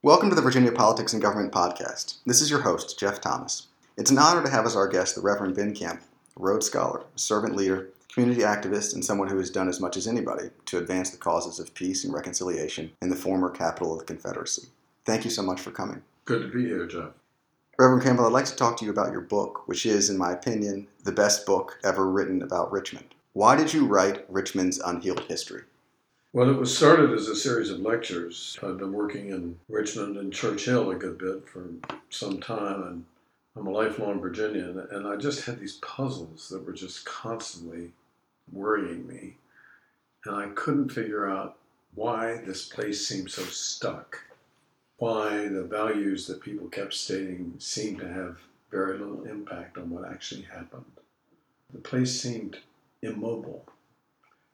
Welcome to the Virginia Politics and Government Podcast. This is your host, Jeff Thomas. It's an honor to have as our guest the Reverend Ben Campbell, a Rhodes Scholar, a servant leader, community activist, and someone who has done as much as anybody to advance the causes of peace and reconciliation in the former capital of the Confederacy. Thank you so much for coming. Good to be here, Jeff. Reverend Campbell, I'd like to talk to you about your book, which is, in my opinion, the best book ever written about Richmond. Why did you write Richmond's Unhealed History? Well, it was started as a series of lectures. I've been working in Richmond and Church Hill a good bit for some time, and I'm a lifelong Virginian, and I just had these puzzles that were just constantly worrying me. And I couldn't figure out why this place seemed so stuck, why the values that people kept stating seemed to have very little impact on what actually happened. The place seemed immobile.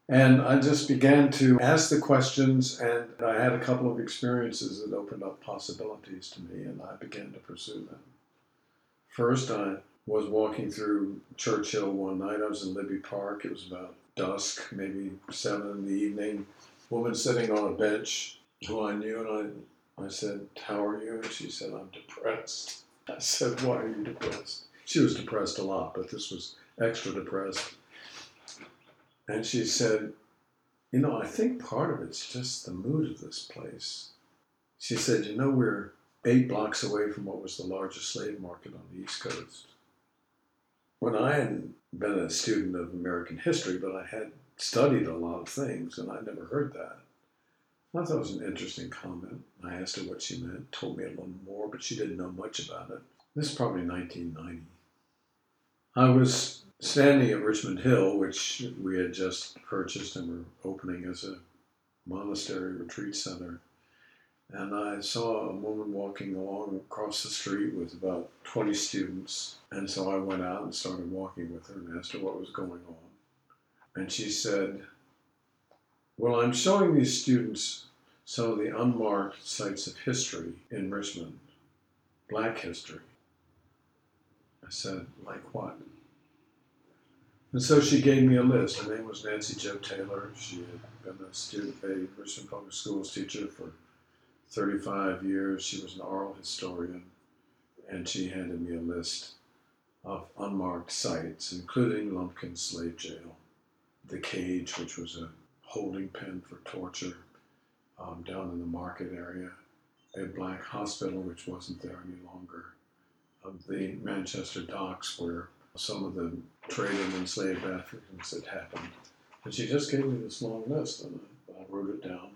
And I just began to ask the questions, and I had a couple of experiences that opened up possibilities to me, and I began to pursue them. First, I was walking through Church Hill one night. I was in Libby Park. It was about dusk, maybe seven in the evening. Woman sitting on a bench who I knew, and I, I said, How are you? And she said, I'm depressed. I said, Why are you depressed? She was depressed a lot, but this was extra depressed. And she said, You know, I think part of it's just the mood of this place. She said, You know, we're eight blocks away from what was the largest slave market on the East Coast. When I hadn't been a student of American history, but I had studied a lot of things, and I'd never heard that. I thought it was an interesting comment. I asked her what she meant, told me a little more, but she didn't know much about it. This is probably 1990. I was standing at Richmond Hill, which we had just purchased and were opening as a monastery retreat center. And I saw a woman walking along across the street with about 20 students. And so I went out and started walking with her and asked her what was going on. And she said, Well, I'm showing these students some of the unmarked sites of history in Richmond, black history. I said, Like what? And so she gave me a list. Her name was Nancy Jo Taylor. She had been a student, a Richmond Public Schools teacher for 35 years. She was an oral historian, and she handed me a list of unmarked sites, including Lumpkin Slave Jail, the Cage, which was a holding pen for torture um, down in the market area, a black hospital, which wasn't there any longer, um, the Manchester docks, where some of the trade in enslaved Africans that happened. And she just gave me this long list, and I, I wrote it down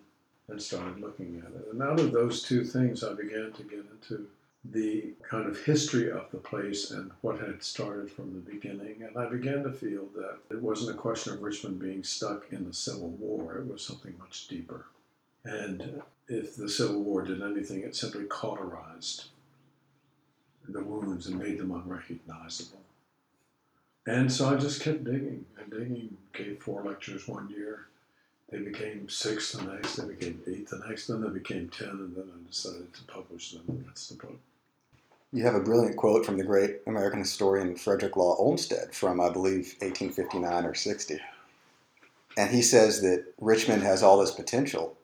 and started looking at it. And out of those two things, I began to get into the kind of history of the place and what had started from the beginning. And I began to feel that it wasn't a question of Richmond being stuck in the Civil War, it was something much deeper. And if the Civil War did anything, it simply cauterized the wounds and made them unrecognizable. And so I just kept digging and digging. Gave four lectures one year. They became six the next. They became eight the next. Then they became ten, and then I decided to publish them. And that's the book. You have a brilliant quote from the great American historian Frederick Law Olmsted from, I believe, 1859 or 60. And he says that Richmond has all this potential,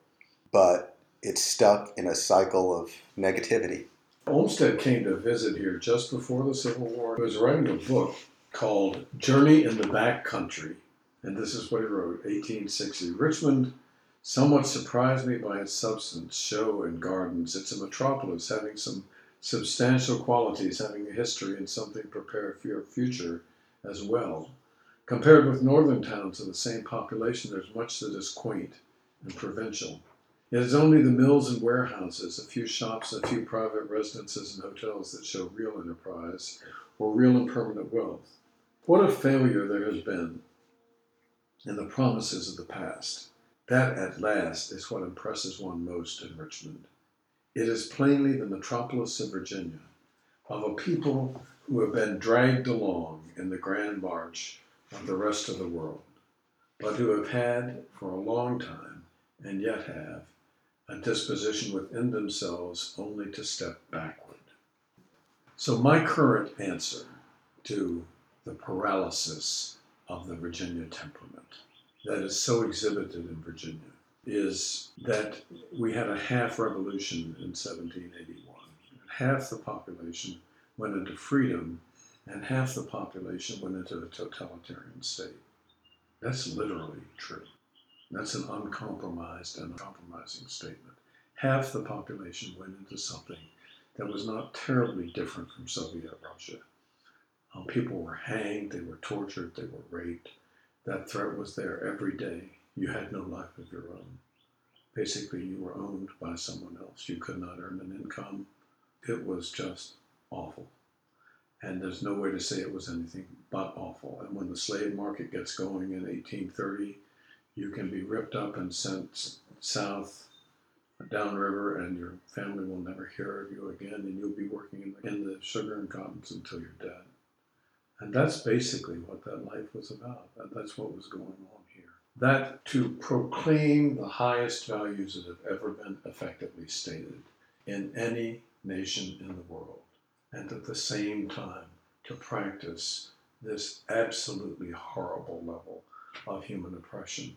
but it's stuck in a cycle of negativity. Olmsted came to visit here just before the Civil War. He was writing a book called Journey in the Back Country. And this is what he wrote 1860. Richmond somewhat surprised me by its substance, show, and gardens. It's a metropolis having some substantial qualities, having a history and something prepared for your future as well. Compared with northern towns of the same population, there's much that is quaint and provincial. It is only the mills and warehouses, a few shops, a few private residences and hotels that show real enterprise or real and permanent wealth. What a failure there has been in the promises of the past. That at last is what impresses one most in Richmond. It is plainly the metropolis of Virginia, of a people who have been dragged along in the grand march of the rest of the world, but who have had for a long time, and yet have, a disposition within themselves only to step backward. So, my current answer to the paralysis of the Virginia temperament that is so exhibited in Virginia is that we had a half revolution in 1781. Half the population went into freedom, and half the population went into a totalitarian state. That's literally true. That's an uncompromised and compromising statement. Half the population went into something that was not terribly different from Soviet Russia. Um, people were hanged, they were tortured, they were raped. That threat was there every day. You had no life of your own. Basically, you were owned by someone else. You could not earn an income. It was just awful. And there's no way to say it was anything but awful. And when the slave market gets going in 1830, you can be ripped up and sent south downriver, and your family will never hear of you again, and you'll be working in the, in the sugar and cottons until you're dead. And that's basically what that life was about. That's what was going on here. That to proclaim the highest values that have ever been effectively stated in any nation in the world, and at the same time to practice this absolutely horrible level of human oppression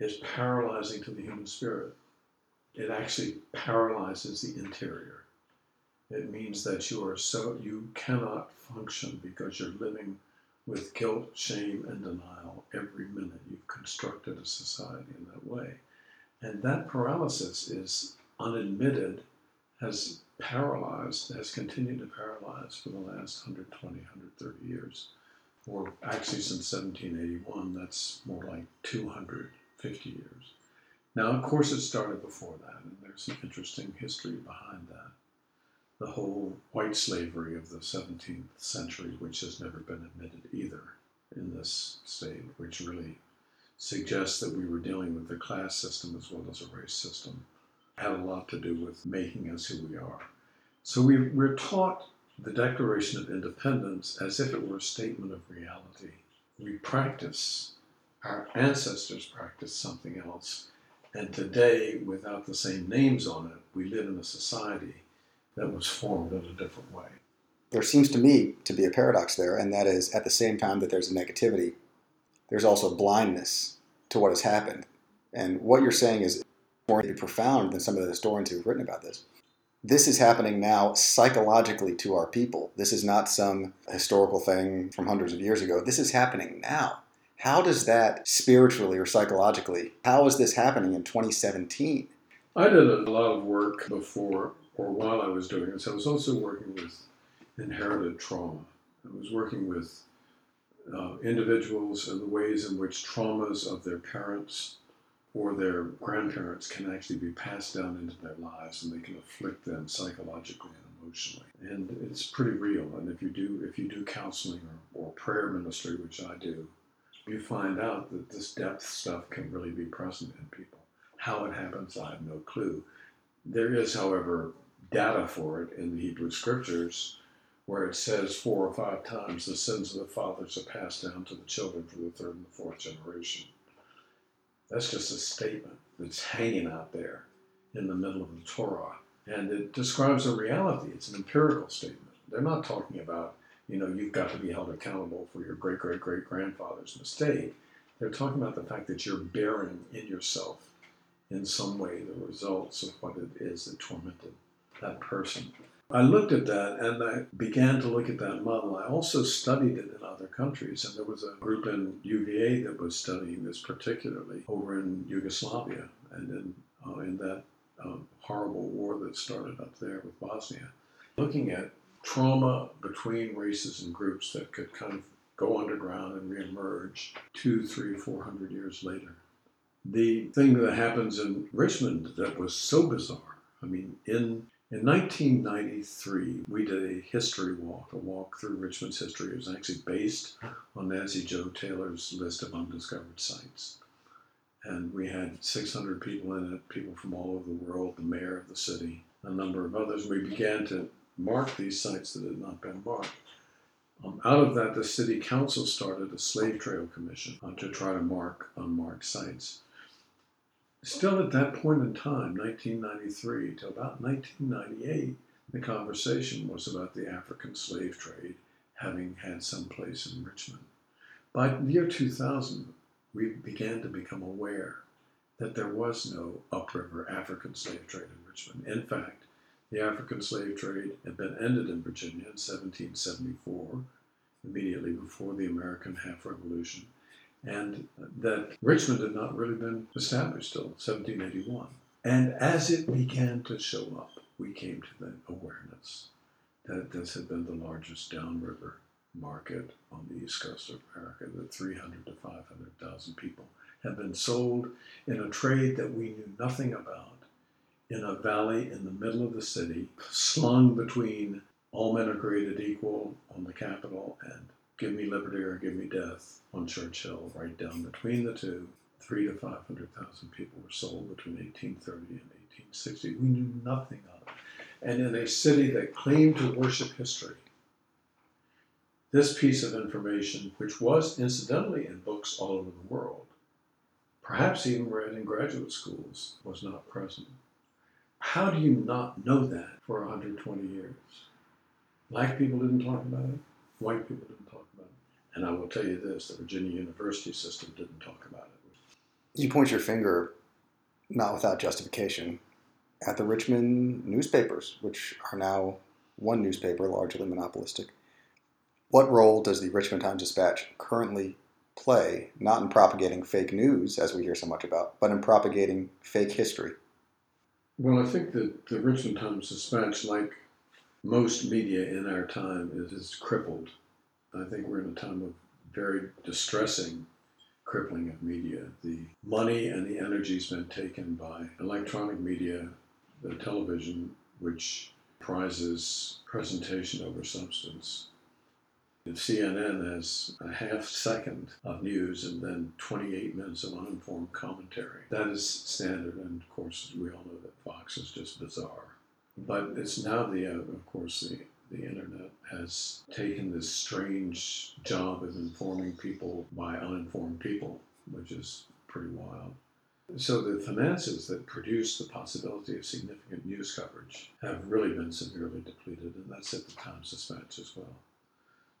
is paralyzing to the human spirit. It actually paralyzes the interior. It means that you are so you cannot function because you're living with guilt, shame, and denial every minute. You've constructed a society in that way. And that paralysis is unadmitted, has paralyzed, has continued to paralyze for the last 120, 130 years. Or actually, since 1781, that's more like 250 years. Now, of course, it started before that, and there's some interesting history behind that the whole white slavery of the 17th century, which has never been admitted either in this state, which really suggests that we were dealing with a class system as well as a race system, had a lot to do with making us who we are. So we, we're taught the Declaration of Independence as if it were a statement of reality. We practice, our ancestors practiced something else. And today, without the same names on it, we live in a society that was formed in a different way. There seems to me to be a paradox there, and that is at the same time that there's a negativity, there's also blindness to what has happened. And what you're saying is more profound than some of the historians who've written about this. This is happening now psychologically to our people. This is not some historical thing from hundreds of years ago. This is happening now. How does that spiritually or psychologically, how is this happening in 2017? I did a lot of work before or while I was doing this, I was also working with inherited trauma. I was working with uh, individuals and the ways in which traumas of their parents or their grandparents can actually be passed down into their lives and they can afflict them psychologically and emotionally. And it's pretty real. And if you do if you do counseling or, or prayer ministry, which I do, you find out that this depth stuff can really be present in people. How it happens, I have no clue. There is, however, data for it in the Hebrew scriptures where it says four or five times the sins of the fathers are passed down to the children from the third and the fourth generation. That's just a statement that's hanging out there in the middle of the Torah. And it describes a reality. It's an empirical statement. They're not talking about, you know, you've got to be held accountable for your great great great grandfather's mistake. They're talking about the fact that you're bearing in yourself in some way the results of what it is that tormented that person. I looked at that and I began to look at that model. I also studied it in other countries, and there was a group in UVA that was studying this particularly over in Yugoslavia and in, uh, in that um, horrible war that started up there with Bosnia. Looking at trauma between races and groups that could kind of go underground and reemerge two, three, four hundred years later. The thing that happens in Richmond that was so bizarre. I mean, in in 1993, we did a history walk, a walk through Richmond's history. It was actually based on Nancy Jo Taylor's list of undiscovered sites. And we had 600 people in it, people from all over the world, the mayor of the city, a number of others. We began to mark these sites that had not been marked. Um, out of that, the city council started a slave trail commission uh, to try to mark unmarked sites. Still at that point in time, 1993 to about 1998, the conversation was about the African slave trade having had some place in Richmond. By the year 2000, we began to become aware that there was no upriver African slave trade in Richmond. In fact, the African slave trade had been ended in Virginia in 1774, immediately before the American half revolution, and that Richmond had not really been established till 1781. And as it began to show up, we came to the awareness that this had been the largest downriver market on the east coast of America, that 300 to 500,000 people had been sold in a trade that we knew nothing about in a valley in the middle of the city, slung between all men are created equal on the Capitol and give me liberty or give me death on Church Hill, right down between the two. Three to 500,000 people were sold between 1830 and 1860. We knew nothing of it. And in a city that claimed to worship history, this piece of information, which was incidentally in books all over the world, perhaps even read in graduate schools, was not present. How do you not know that for 120 years? Black people didn't talk about it, white people didn't. And I will tell you this the Virginia University system didn't talk about it. You point your finger, not without justification, at the Richmond newspapers, which are now one newspaper, largely monopolistic. What role does the Richmond Times Dispatch currently play, not in propagating fake news, as we hear so much about, but in propagating fake history? Well, I think that the Richmond Times Dispatch, like most media in our time, is, crippled. I think we're in a time of very distressing crippling of media. The money and the energy has been taken by electronic media, the television, which prizes presentation over substance. If CNN has a half second of news and then 28 minutes of uninformed commentary. That is standard, and of course, we all know that Fox is just bizarre. But it's now the, uh, of course, the, the internet has taken this strange job of informing people by uninformed people, which is pretty wild. So the finances that produce the possibility of significant news coverage have really been severely depleted, and that's at the Times Dispatch as well.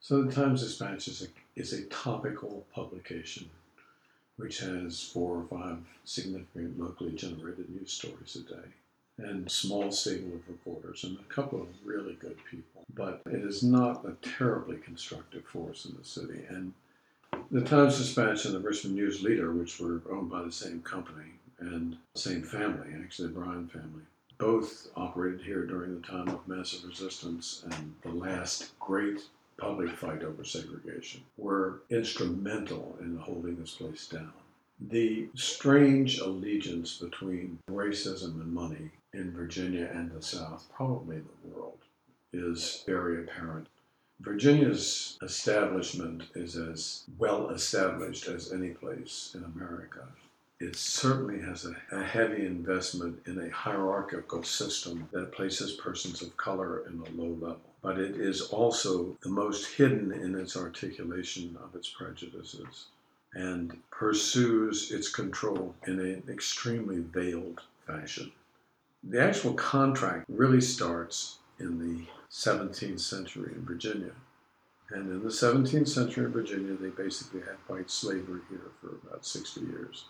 So the Times Dispatch is a, is a topical publication which has four or five significant locally generated news stories a day and small stable of reporters and a couple of really good people. But it is not a terribly constructive force in the city. And the Times Dispatch and the Richmond News Leader, which were owned by the same company and same family, actually the Bryan family, both operated here during the time of massive resistance and the last great public fight over segregation were instrumental in holding this place down. The strange allegiance between racism and money in Virginia and the South, probably the world, is very apparent. Virginia's establishment is as well established as any place in America. It certainly has a, a, heavy investment in a hierarchical system that places persons of color in a low level but it is also the most hidden in its articulation of its prejudices and pursues its control in an extremely veiled fashion. The actual contract really starts in the 17th century in Virginia. And in the 17th century in Virginia, they basically had white slavery here for about 60 years.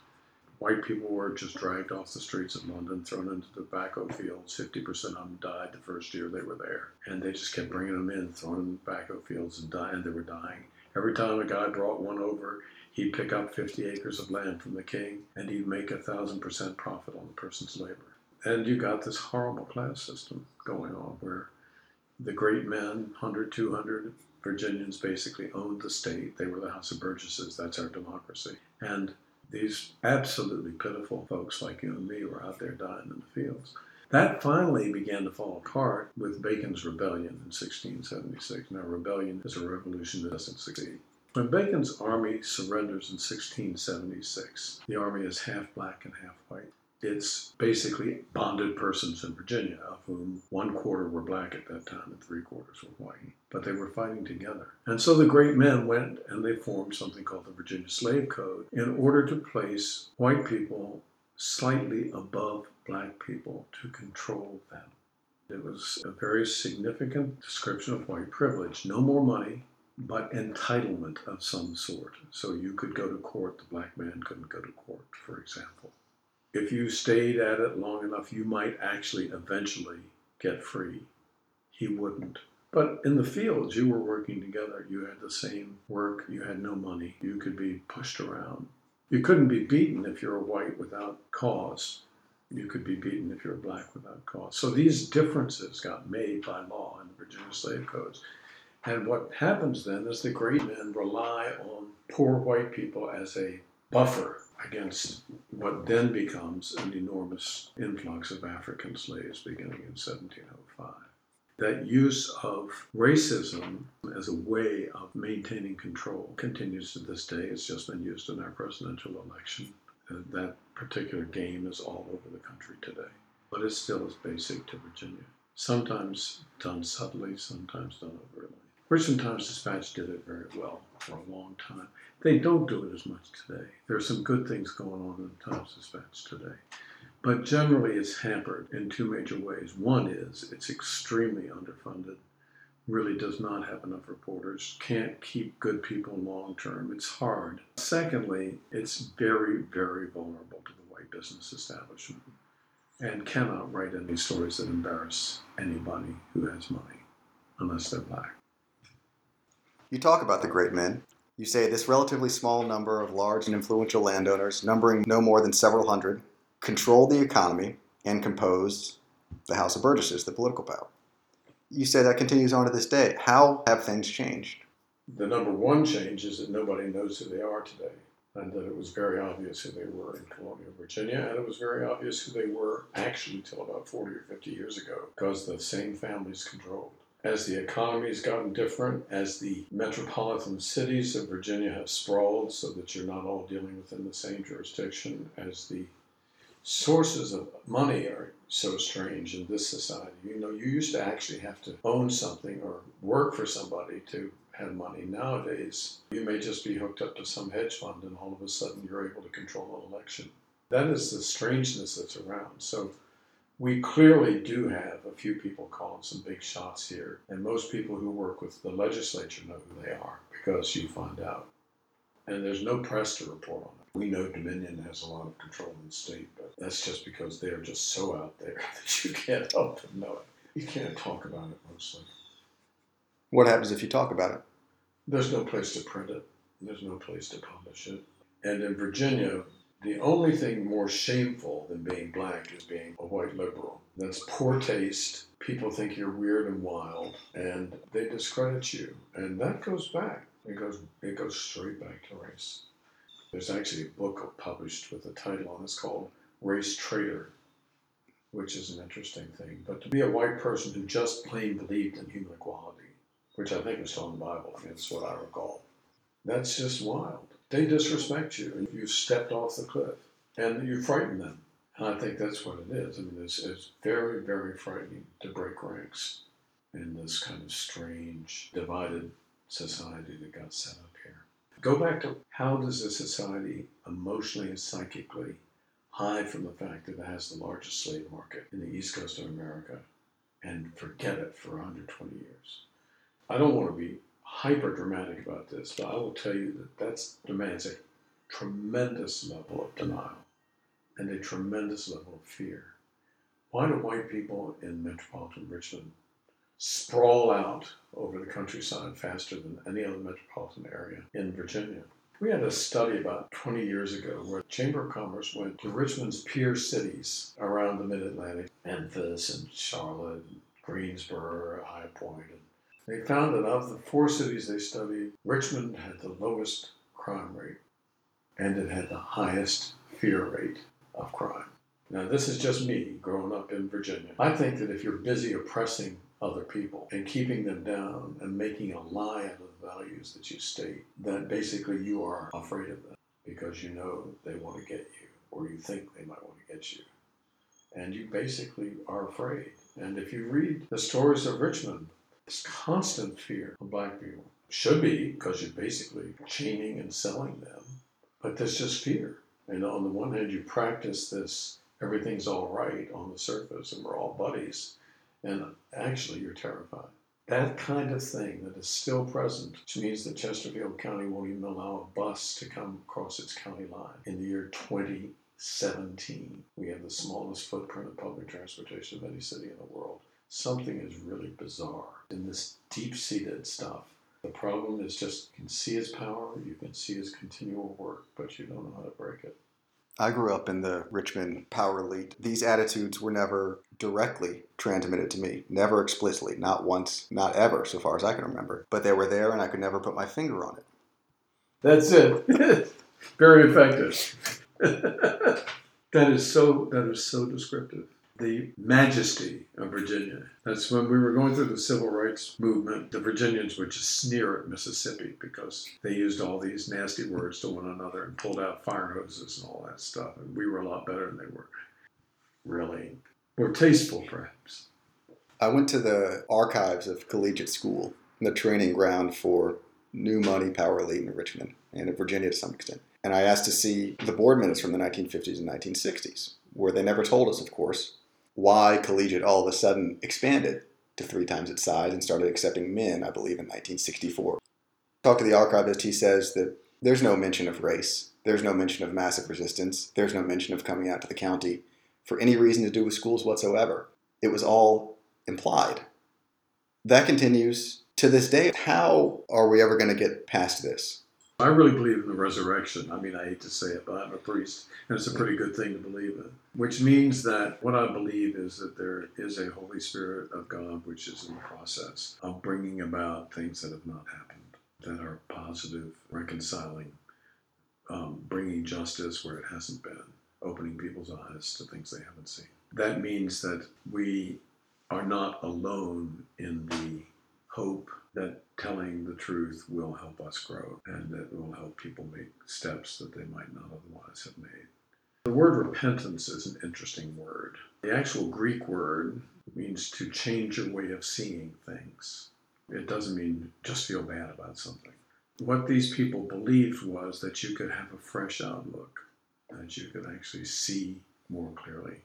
White people were just dragged off the streets of London, thrown into tobacco fields. 50% of them died the first year they were there. And they just kept bringing them in, throwing them in tobacco fields, and, dying. they were dying. Every time a guy brought one over, he'd pick up 50 acres of land from the king, and he'd make a thousand percent profit on the person's labor. And you got this horrible class system going on where the great men, 100, 200 Virginians, basically owned the state. They were the House of Burgesses. That's our democracy. And these absolutely pitiful folks like you and me were out there dying in the fields. That finally began to fall apart with Bacon's rebellion in 1676. Now, rebellion is a revolution that doesn't succeed. When Bacon's army surrenders in 1676, the army is half black and half white. It's basically bonded persons in Virginia, of whom one quarter were black at that time and three quarters were white. But they were fighting together. And so the great men went and they formed something called the Virginia Slave Code in order to place white people slightly above black people to control them. It was a very significant description of white privilege. No more money, but entitlement of some sort. So you could go to court, the black man couldn't go to court, for example. If you stayed at it long enough, you might actually eventually get free. He wouldn't. But in the fields, you were working together. You had the same work. You had no money. You could be pushed around. You couldn't be beaten if you're a white without cause. You could be beaten if you're black without cause. So these differences got made by law in the Virginia slave codes. And what happens then is the great men rely on poor white people as a buffer against what then becomes an enormous influx of African slaves beginning in 1705. That use of racism as a way of maintaining control continues to this day. It's just been used in our presidential election. Uh, that particular game is all over the country today, but it still is basic to Virginia. Sometimes done subtly, sometimes done overtly. Richmond Times Dispatch did it very well for a long time. They don't do it as much today. There are some good things going on in the Times Dispatch today. But generally, it's hampered in two major ways. One is it's extremely underfunded, really does not have enough reporters, can't keep good people long term. It's hard. Secondly, it's very, very vulnerable to the white business establishment and cannot write any stories that embarrass anybody who has money unless they're black. You talk about the great men. You say this relatively small number of large and influential landowners, numbering no more than several hundred, controlled the economy and composed the House of Burgesses, the political power. You say that continues on to this day. How have things changed? The number one change is that nobody knows who they are today, and that it was very obvious who they were in colonial Virginia, and it was very obvious who they were actually till about 40 or 50 years ago, because the same families controlled. As the economy has gotten different, as the metropolitan cities of Virginia have sprawled so that you're not all dealing within the same jurisdiction, as the sources of money are so strange in this society. You know, you used to actually have to own something or work for somebody to have money. Nowadays, you may just be hooked up to some hedge fund and all of a sudden you're able to control an election. That is the strangeness that's around. So we clearly do have a few people calling some big shots here, and most people who work with the legislature know who they are because you find out. And there's no press to report on it. We know Dominion has a lot of control in the state, but that's just because they are just so out there that you can't help but know it. You can't talk about it mostly. What happens if you talk about it? There's no place to print it. There's no place to publish it. And in Virginia, the only thing more shameful than being black is being a white liberal. That's poor taste. People think you're weird and wild, and they discredit you. And that goes back. It goes it goes straight back to race. There's actually a book published with a title on it. Called Race Traitor, which is an interesting thing. But to be a white person who just plain believed in human equality, which I think is still in the Bible, it's what I recall, that's just wild. They disrespect you, and you stepped off the cliff, and you frighten them. And I think that's what it is. I mean, it's, it's very, very frightening to break ranks in this kind of strange, divided society that got set up here. Go back to how does a society emotionally and psychically hide from the fact that it has the largest slave market in the east coast of America and forget it for 120 years? I don't want to be hyper dramatic about this, but I will tell you that that demands a tremendous level of denial and a tremendous level of fear. Why do white people in metropolitan Richmond sprawl out over the countryside faster than any other metropolitan area in Virginia? We had a study about 20 years ago where Chamber of Commerce went to Richmond's peer cities around the mid-Atlantic, Memphis and Charlotte, Greensboro, High Point, and they found that of the four cities they studied, Richmond had the lowest crime rate and it had the highest fear rate of crime. Now, this is just me growing up in Virginia. I think that if you're busy oppressing other people and keeping them down and making a lie out of the values that you state, that basically you are afraid of them because you know they want to get you or you think they might want to get you. And you basically are afraid. And if you read the stories of Richmond, this constant fear of black people. Should be, because you're basically chaining and selling them. But there's just fear. And on the one hand, you practice this, everything's all right on the surface, and we're all buddies. And actually, you're terrified. That kind of thing that is still present, which means that Chesterfield County won't even allow a bus to come across its county line in the year 20 17. We have the smallest footprint of public transportation of any city in the world. Something is really bizarre in this deep seated stuff. The problem is just you can see his power, you can see his continual work, but you don't know how to break it. I grew up in the Richmond power elite. These attitudes were never directly transmitted to me, never explicitly, not once, not ever, so far as I can remember. But they were there and I could never put my finger on it. That's it. Very effective. that is so that is so descriptive. The majesty of Virginia. That's when we were going through the civil rights movement. The Virginians would just sneer at Mississippi because they used all these nasty words to one another and pulled out fire hoses and all that stuff. And we were a lot better than they were. Really. More tasteful, perhaps. I went to the archives of collegiate school, the training ground for new money power elite in Richmond and in Virginia to some extent. And I asked to see the board minutes from the 1950s and 1960s, where they never told us, of course, why collegiate all of a sudden expanded to three times its size and started accepting men, I believe, in 1964. Talk to the archivist, he says that there's no mention of race, there's no mention of massive resistance, there's no mention of coming out to the county for any reason to do with schools whatsoever. It was all implied. That continues to this day. How are we ever going to get past this? I really believe in the resurrection. I mean, I hate to say it, but I'm a priest, and it's a pretty good thing to believe in. Which means that what I believe is that there is a Holy Spirit of God which is in the process of bringing about things that have not happened, that are positive, reconciling, um, bringing justice where it hasn't been, opening people's eyes to things they haven't seen. That means that we are not alone in the hope that telling the truth will help us grow and it will help people make steps that they might not otherwise have made. The word repentance is an interesting word. The actual Greek word means to change your way of seeing things. It doesn't mean just feel bad about something. What these people believed was that you could have a fresh outlook, that you could actually see more clearly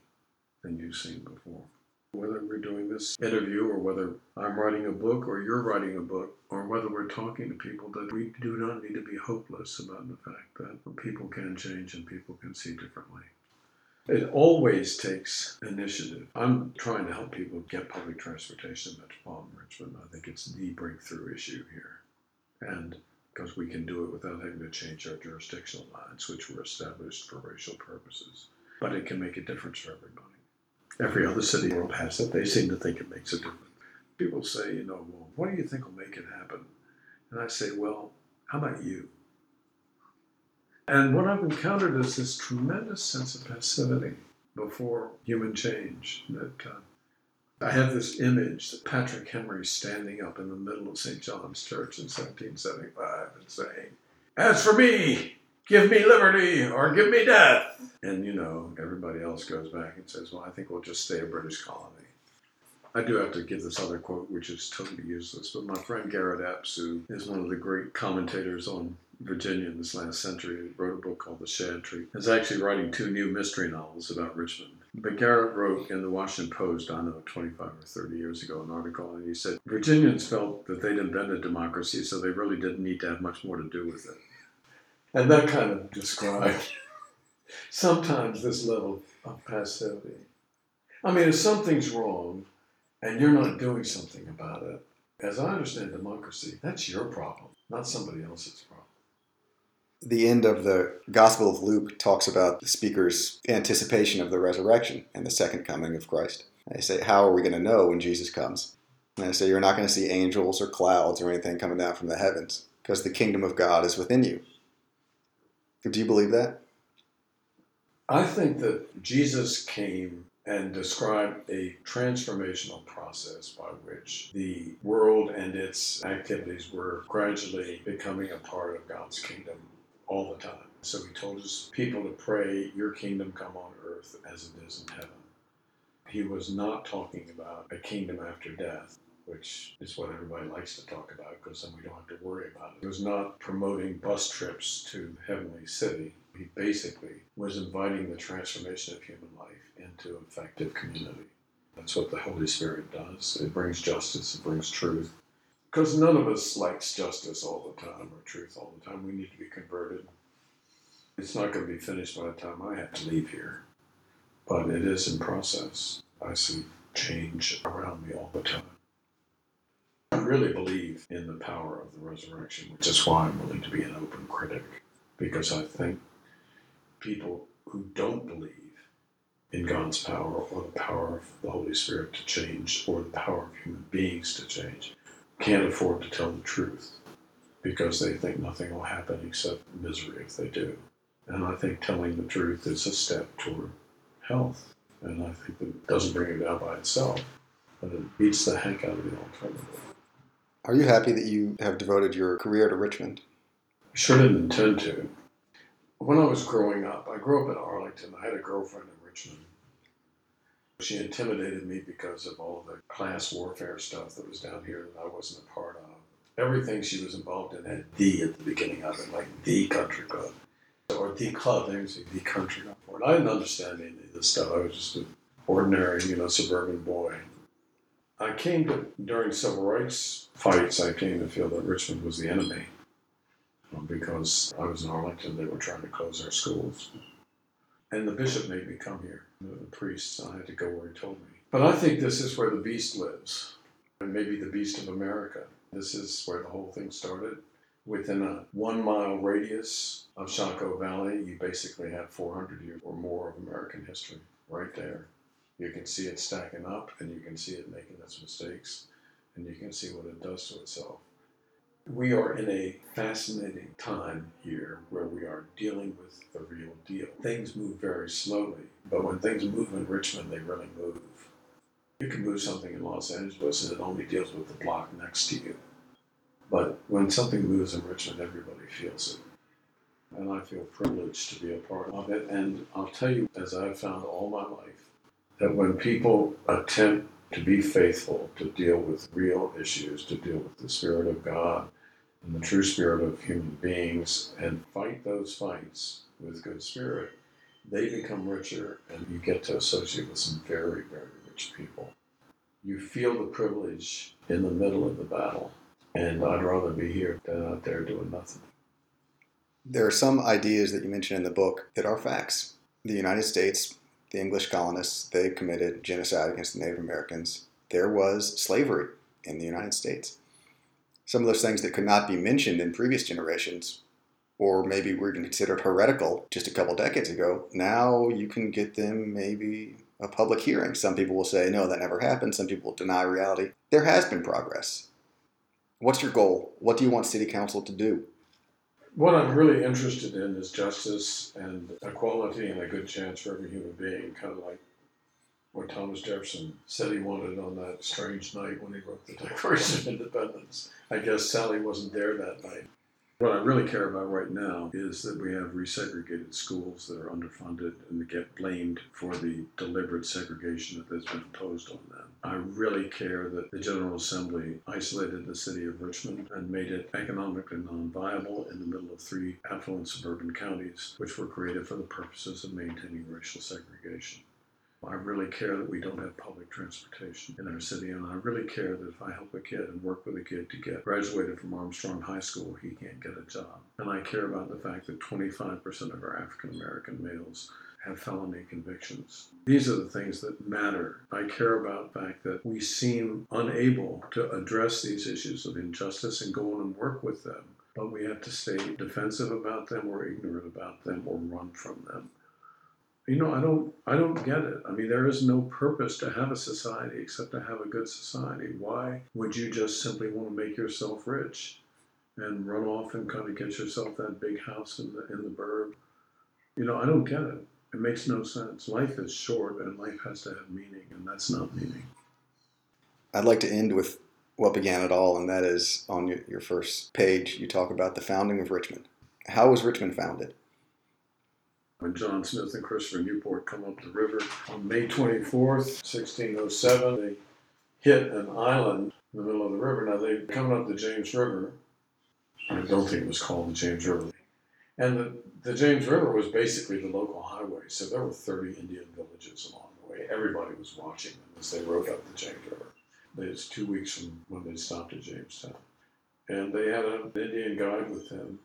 than you've seen before. Whether we're doing this interview or whether I'm writing a book or you're writing a book or whether we're talking to people, that we do not need to be hopeless about the fact that people can change and people can see differently. It always takes initiative. I'm trying to help people get public transportation in metropolitan Richmond. I think it's the breakthrough issue here. And because we can do it without having to change our jurisdictional lines, which were established for racial purposes. But it can make a difference for everybody. Every other city in the world has it. They seem to think it makes a difference. People say, you know, well, what do you think will make it happen? And I say, well, how about you? And what I've encountered is this tremendous sense of passivity before human change. That uh, I have this image that Patrick Henry standing up in the middle of St. John's Church in 1775 and saying, As for me, give me liberty or give me death. And you know, everybody else goes back and says, well, I think we'll just stay a British colony. I do have to give this other quote, which is totally useless, but my friend Garrett Epps, who is one of the great commentators on Virginia in this last century, wrote a book called The Shadd Tree, is actually writing two new mystery novels about Richmond. But Garrett wrote in the Washington Post, I don't know, 25 or 30 years ago, an article, and he said Virginians felt that they'd invented democracy, so they really didn't need to have much more to do with it. And that kind of describes sometimes this level of passivity. I mean, if something's wrong and you're not doing something about it, as I understand democracy, that's your problem, not somebody else's problem. The end of the Gospel of Luke talks about the speaker's anticipation of the resurrection and the second coming of Christ. They say, How are we going to know when Jesus comes? And they say, You're not going to see angels or clouds or anything coming down from the heavens because the kingdom of God is within you. Do you believe that? I think that Jesus came and described a transformational process by which the world and its activities were gradually becoming a part of God's kingdom all the time. So he told his people to pray, Your kingdom come on earth as it is in heaven. He was not talking about a kingdom after death, which is what everybody likes to talk about because then we don't have to worry about it. He was not promoting bus trips to Heavenly City he basically was inviting the transformation of human life into effective community. That's what the Holy Spirit does. It brings justice, it brings truth. Because none of us likes justice all the time or truth all the time. We need to be converted. It's not going to be finished by the time I have to leave here, but it is in process. I see change around me all the time. Really believe in the power of the resurrection, which is why I'm willing to be an open critic, because I think people who don't believe in God's power or the power of the Holy Spirit to change or the power of human beings to change can't afford to tell the truth because they think nothing will happen except misery if they do. And I think telling the truth is a step toward health. And I think that doesn't bring it down by itself, but it beats the heck out of the alternative. Are you happy that you have devoted your career to Richmond? I sure didn't intend to. When I was growing up, I grew up in Arlington. I had a girlfriend in Richmond. She intimidated me because of all the class warfare stuff that was down here that I wasn't a part of. Everything she was involved in had the at the beginning of it, like the country club or the club. They would say the country club. And I didn't understand any of this stuff. I was just an ordinary, you know, suburban boy. I came to during civil rights fights. I came to feel that Richmond was the enemy um, because I was in Arlington. They were trying to close our schools, and the bishop made me come here. The priest. I had to go where he told me. But I think this is where the beast lives, and maybe the beast of America. This is where the whole thing started. Within a one mile radius of Shockoe Valley, you basically have 400 years or more of American history right there. You can see it stacking up, and you can see it making its mistakes, and you can see what it does to itself. We are in a fascinating time here where we are dealing with the real deal. Things move very slowly, but when things move in Richmond, they really move. You can move something in Los Angeles and it only deals with the block next to you. But when something moves in Richmond, everybody feels it. And I feel privileged to be a part of it. And I'll tell you, as I've found all my life, that when people attempt to be faithful, to deal with real issues, to deal with the Spirit of God and the true spirit of human beings, and fight those fights with good spirit, they become richer and you get to associate with some very, very rich people. You feel the privilege in the middle of the battle, and I'd rather be here than out there doing nothing. There are some ideas that you mention in the book that are facts. The United States the English colonists, they committed genocide against the Native Americans. There was slavery in the United States. Some of those things that could not be mentioned in previous generations, or maybe were considered heretical just a couple decades ago, now you can get them maybe a public hearing. Some people will say, no, that never happened. Some people will deny reality. There has been progress. What's your goal? What do you want City Council to do? What I'm really interested in is justice and equality and a good chance for every human being, kind of like what Thomas Jefferson said he wanted on that strange night when he wrote the Declaration of Independence. I guess Sally wasn't there that night. What I really care about right now is that we have resegregated schools that are underfunded and get blamed for the deliberate segregation that has been imposed on them. I really care that the General Assembly isolated the city of Richmond and made it economically non viable in the middle of three affluent suburban counties, which were created for the purposes of maintaining racial segregation. I really care that we don't have public transportation in our city, and I really care that if I help a kid and work with a kid to get graduated from Armstrong High School, he can't get a job. And I care about the fact that 25% of our African American males have felony convictions. These are the things that matter. I care about the fact that we seem unable to address these issues of injustice and go on and work with them, but we have to stay defensive about them or ignorant about them or run from them you know i don't i don't get it. I mean there is no purpose to have a society except to have a good society. Why would you just simply want to make yourself rich and run off and kind of get yourself that big house in the in the burg? You know i don't get it. It makes no sense. Life is short and life has to have meaning and that's not meaning. I'd like to end with what began it all and that is on your first page you talk about the founding of richmond. How was richmond founded when John Smith and Christopher Newport come up the river on May 24th, 1607. They hit an island in the middle of the river. Now they're coming up the James River. I don't think it was called the James River. And the, the James River was basically the local highway, so there were 30 Indian villages along the way. Everybody was watching them as they rode up the James River. It's two weeks from when they stopped at Jamestown. And they had an Indian guide with them.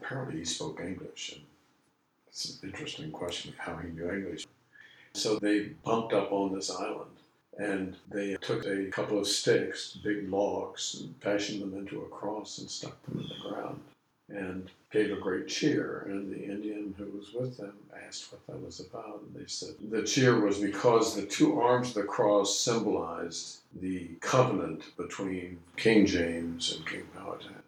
Apparently he spoke English. And It's an interesting question of how he knew English. So they bumped up on this island and they took a couple of sticks, big logs, and fashioned them into a cross and stuck them in the ground and gave a great cheer. And the Indian who was with them asked what that was about. And they said the cheer was because the two arms of the cross symbolized the covenant between King James and King Powhatan.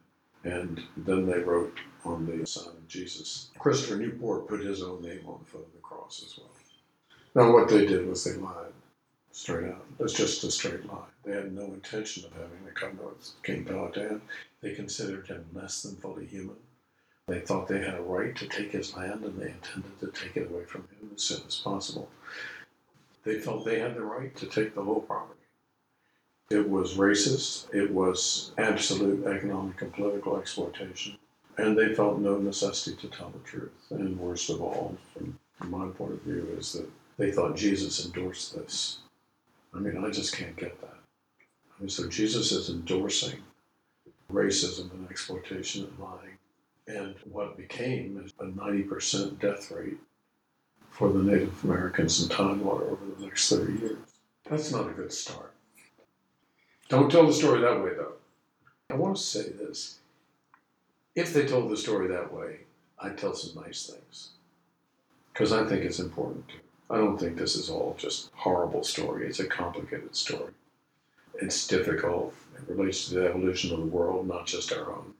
And then they wrote on the sign of Jesus. Christopher Newport put his own name on the foot of the cross as well. Now, what they did was they lied straight out. It's just a straight lie. They had no intention of having the covenant with King Powhatan. They considered him less than fully human. They thought they had a right to take his land and they intended to take it away from him as soon as possible. They felt they had the right to take the whole property. It was racist, it was absolute economic and political exploitation, and they felt no necessity to tell the truth. And worst of all, from, my point of view, is that they thought Jesus endorsed this. I mean, I just can't get that. I mean, so Jesus is endorsing racism and exploitation and lying, and what became a 90% death rate for the Native Americans in Tidewater over the next 30 years. That's not a good start. Don't tell the story that way, though. I want to say this. If they told the story that way, I'd tell some nice things. Because I think it's important. I don't think this is all just horrible story. It's a complicated story. It's difficult. It relates to the evolution of the world, not just our own.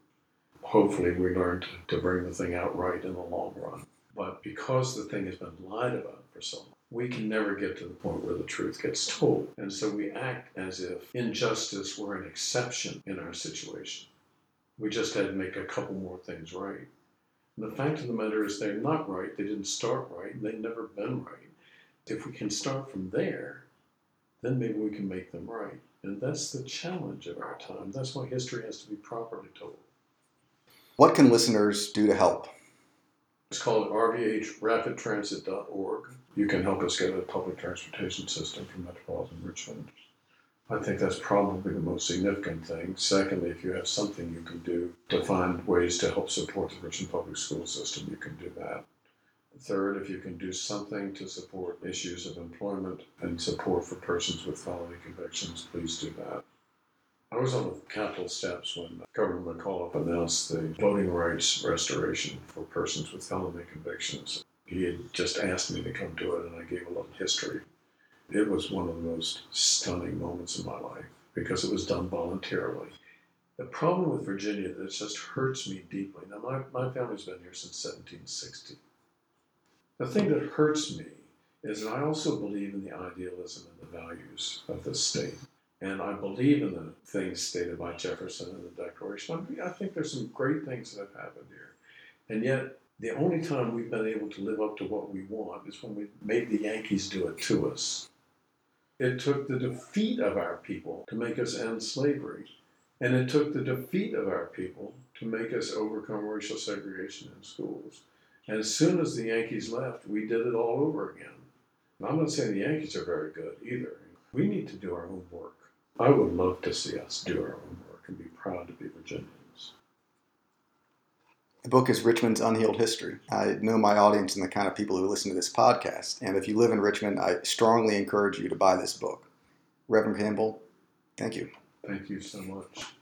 Hopefully, we learn to, to bring the thing out right in the long run. But because the thing has been lied about for so long, we can never get to the point where the truth gets told. And so we act as if injustice were an exception in our situation. We just had to make a couple more things right. And the fact of the matter is, they're not right. They didn't start right. They've never been right. If we can start from there, then maybe we can make them right. And that's the challenge of our time. That's why history has to be properly told. What can listeners do to help? It's called rvarapidtransit.org. You can help us get a public transportation system for metropolitan Richmond. I think that's probably the most significant thing. Secondly, if you have something you can do to find ways to help support the Richmond public school system, you can do that. Third, if you can do something to support issues of employment and support for persons with felony convictions, please do that. I was on the Capitol steps when Governor McAuliffe announced the voting rights restoration for persons with felony convictions. He had just asked me to come to it, and I gave a little history. It was one of the most stunning moments in my life because it was done voluntarily. The problem with Virginia that just hurts me deeply. Now, my, my family's been here since 1760. The thing that hurts me is that I also believe in the idealism and the values of this state. And I believe in the things stated by Jefferson in the Declaration. I, mean, I think there's some great things that have happened here. And yet, the only time we've been able to live up to what we want is when we made the Yankees do it to us. It took the defeat of our people to make us end slavery. And it took the defeat of our people to make us overcome racial segregation in schools. And as soon as the Yankees left, we did it all over again. And I'm not saying the Yankees are very good either. We need to do our own work. I would love to see us do our own work and be proud to be Virginians. The book is Richmond's Unhealed History. I know my audience and the kind of people who listen to this podcast, and if you live in Richmond, I strongly encourage you to buy this book. Reverend Campbell, thank you. Thank you so much.